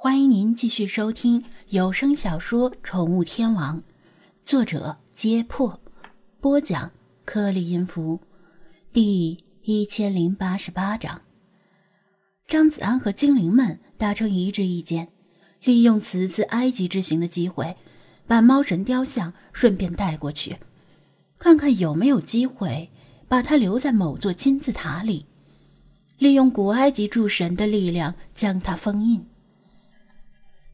欢迎您继续收听有声小说《宠物天王》，作者：揭破，播讲：颗粒音符，第一千零八十八章。张子安和精灵们达成一致意见，利用此次埃及之行的机会，把猫神雕像顺便带过去，看看有没有机会把它留在某座金字塔里，利用古埃及诸神的力量将它封印。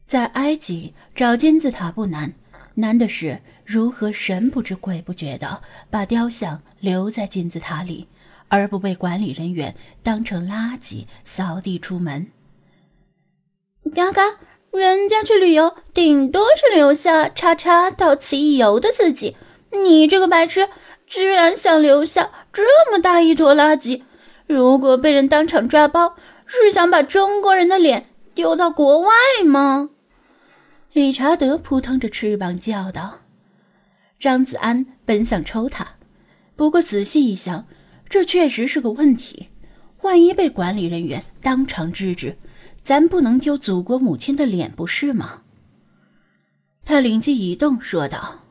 在埃及找金字塔不难，难的是如何神不知鬼不觉的把雕像留在金字塔里，而不被管理人员当成垃圾扫地出门。嘎嘎，人家去旅游，顶多是留下叉叉到此一游的字迹，你这个白痴居然想留下这么大一坨垃圾！如果被人当场抓包，是想把中国人的脸丢到国外吗？理查德扑腾着翅膀叫道：“张子安本想抽他，不过仔细一想，这确实是个问题。万一被管理人员当场制止，咱不能丢祖国母亲的脸，不是吗？”他灵机一动，说道：“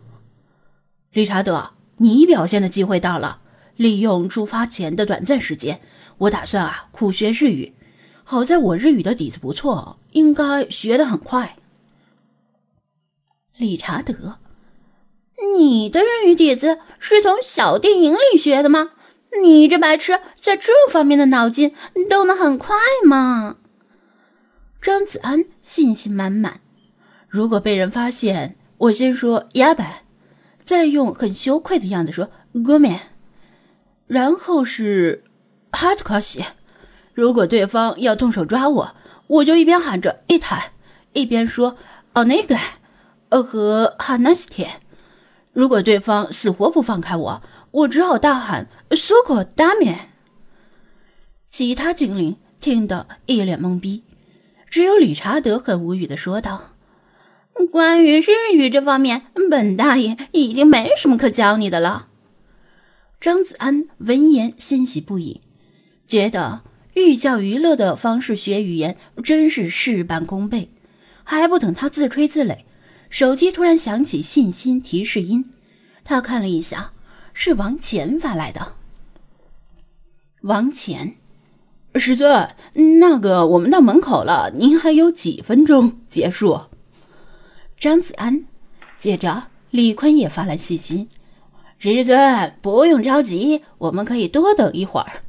理查德，你表现的机会到了。利用出发前的短暂时间，我打算啊苦学日语。好在我日语的底子不错，应该学得很快。”理查德，你的日语底子是从小电影里学的吗？你这白痴在这方面的脑筋动得很快吗？张子安信心满满。如果被人发现，我先说“呀白”，再用很羞愧的样子说“哥们”，然后是“哈兹卡西”。如果对方要动手抓我，我就一边喊着“一台”，一边说“哦那个”。和哈纳西天，如果对方死活不放开我，我只好大喊“苏口大面”。其他精灵听得一脸懵逼，只有理查德很无语的说道：“关于日语这方面，本大爷已经没什么可教你的了。”张子安闻言欣喜不已，觉得寓教于乐的方式学语言真是事半功倍，还不等他自吹自擂。手机突然响起信息提示音，他看了一下，是王乾发来的。王乾，师尊，那个我们到门口了，您还有几分钟结束？张子安，接着李坤也发来信息，师尊不用着急，我们可以多等一会儿。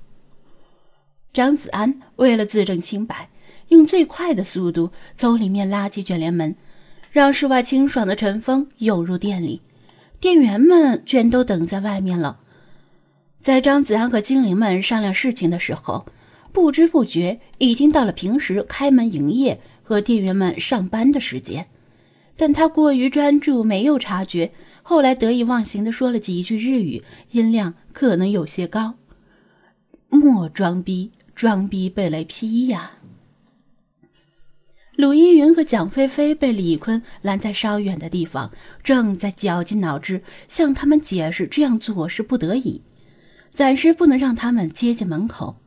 张子安为了自证清白，用最快的速度从里面拉起卷帘门。让室外清爽的晨风涌入店里，店员们全都等在外面了。在张子安和精灵们商量事情的时候，不知不觉已经到了平时开门营业和店员们上班的时间。但他过于专注，没有察觉。后来得意忘形地说了几句日语，音量可能有些高。莫装逼，装逼被雷劈呀！鲁依云和蒋菲菲被李坤拦在稍远的地方，正在绞尽脑汁向他们解释这样做是不得已，暂时不能让他们接近门口。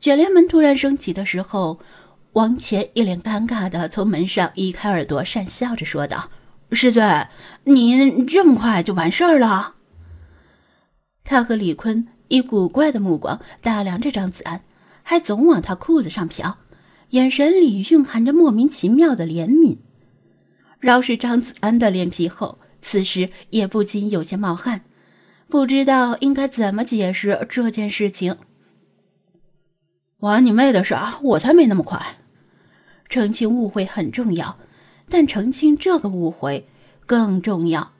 卷帘门突然升起的时候，王乾一脸尴尬地从门上移开耳朵，讪笑着说道：“师尊，您这么快就完事儿了？”他和李坤以古怪的目光打量着张子安，还总往他裤子上瞟。眼神里蕴含着莫名其妙的怜悯。饶是张子安的脸皮厚，此时也不禁有些冒汗，不知道应该怎么解释这件事情。玩你妹的事，我才没那么快。澄清误会很重要，但澄清这个误会更重要，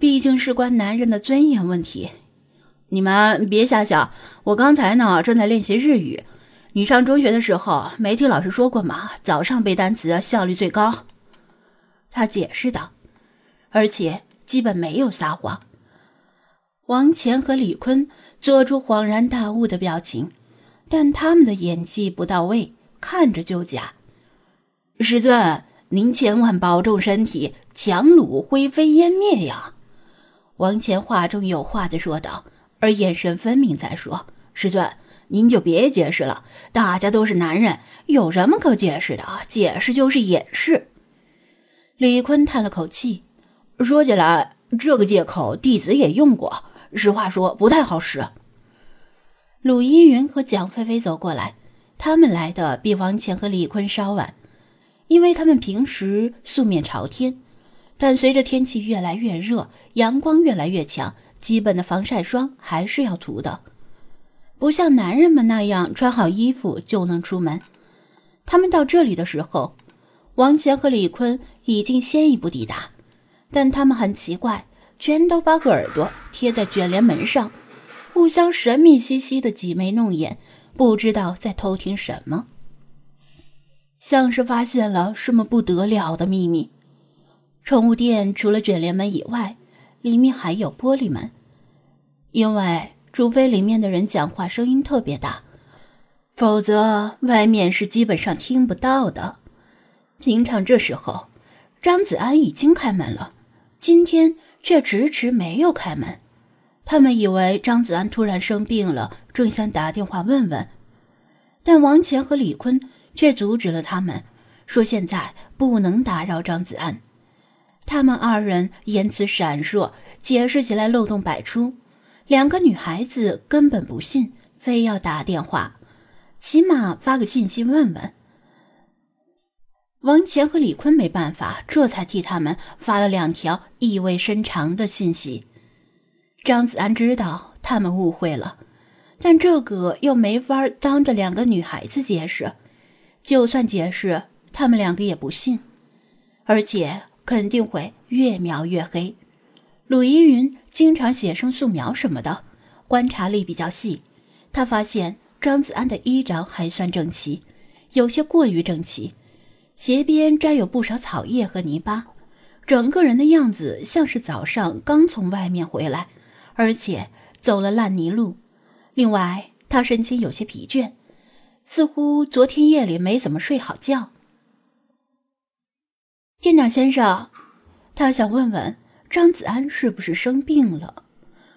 毕竟事关男人的尊严问题。你们别瞎想，我刚才呢正在练习日语。你上中学的时候没听老师说过吗？早上背单词效率最高。他解释道，而且基本没有撒谎。王乾和李坤做出恍然大悟的表情，但他们的演技不到位，看着就假。师尊，您千万保重身体，强弩灰飞烟灭呀！王乾话中有话的说道，而眼神分明在说：“师尊。”您就别解释了，大家都是男人，有什么可解释的？解释就是掩饰。李坤叹了口气，说起来，这个借口弟子也用过，实话说不太好使。鲁依云和蒋菲菲走过来，他们来的比王乾和李坤稍晚，因为他们平时素面朝天。但随着天气越来越热，阳光越来越强，基本的防晒霜还是要涂的。不像男人们那样穿好衣服就能出门。他们到这里的时候，王乾和李坤已经先一步抵达，但他们很奇怪，全都把耳朵贴在卷帘门上，互相神秘兮兮的挤眉弄眼，不知道在偷听什么，像是发现了什么不得了的秘密。宠物店除了卷帘门以外，里面还有玻璃门，因为除非里面的人讲话声音特别大，否则外面是基本上听不到的。平常这时候，张子安已经开门了，今天却迟迟没有开门。他们以为张子安突然生病了，正想打电话问问，但王乾和李坤却阻止了他们，说现在不能打扰张子安。他们二人言辞闪烁，解释起来漏洞百出。两个女孩子根本不信，非要打电话，起码发个信息问问。王乾和李坤没办法，这才替他们发了两条意味深长的信息。张子安知道他们误会了，但这个又没法当着两个女孩子解释，就算解释，他们两个也不信，而且。肯定会越描越黑。鲁依云经常写生素描什么的，观察力比较细。他发现张子安的衣着还算整齐，有些过于整齐，鞋边沾有不少草叶和泥巴，整个人的样子像是早上刚从外面回来，而且走了烂泥路。另外，他神情有些疲倦，似乎昨天夜里没怎么睡好觉。店长先生，他想问问张子安是不是生病了，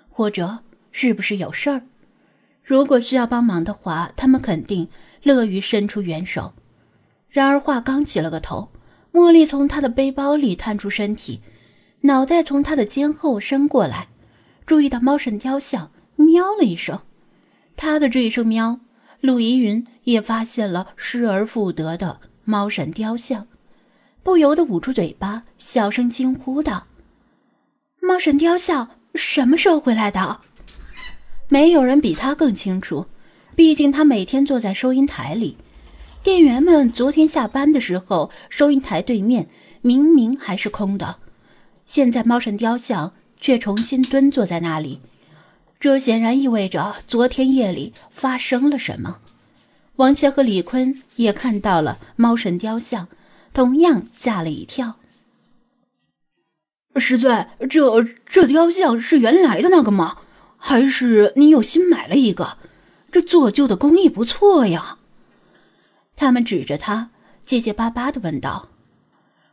或者是不是有事儿。如果需要帮忙的话，他们肯定乐于伸出援手。然而话刚起了个头，茉莉从他的背包里探出身体，脑袋从他的肩后伸过来，注意到猫神雕像，喵了一声。他的这一声喵，陆怡云也发现了失而复得的猫神雕像。不由得捂住嘴巴，小声惊呼道：“猫神雕像什么时候回来的？”没有人比他更清楚，毕竟他每天坐在收银台里。店员们昨天下班的时候，收银台对面明明还是空的，现在猫神雕像却重新蹲坐在那里。这显然意味着昨天夜里发生了什么。王谦和李坤也看到了猫神雕像。同样吓了一跳。师尊，这这雕像是原来的那个吗？还是你又新买了一个？这做旧的工艺不错呀。他们指着他，结结巴巴的问道：“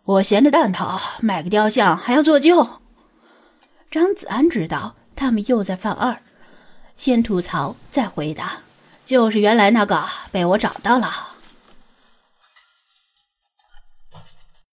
我闲着蛋疼，买个雕像还要做旧？”张子安知道他们又在犯二，先吐槽，再回答：“就是原来那个被我找到了。”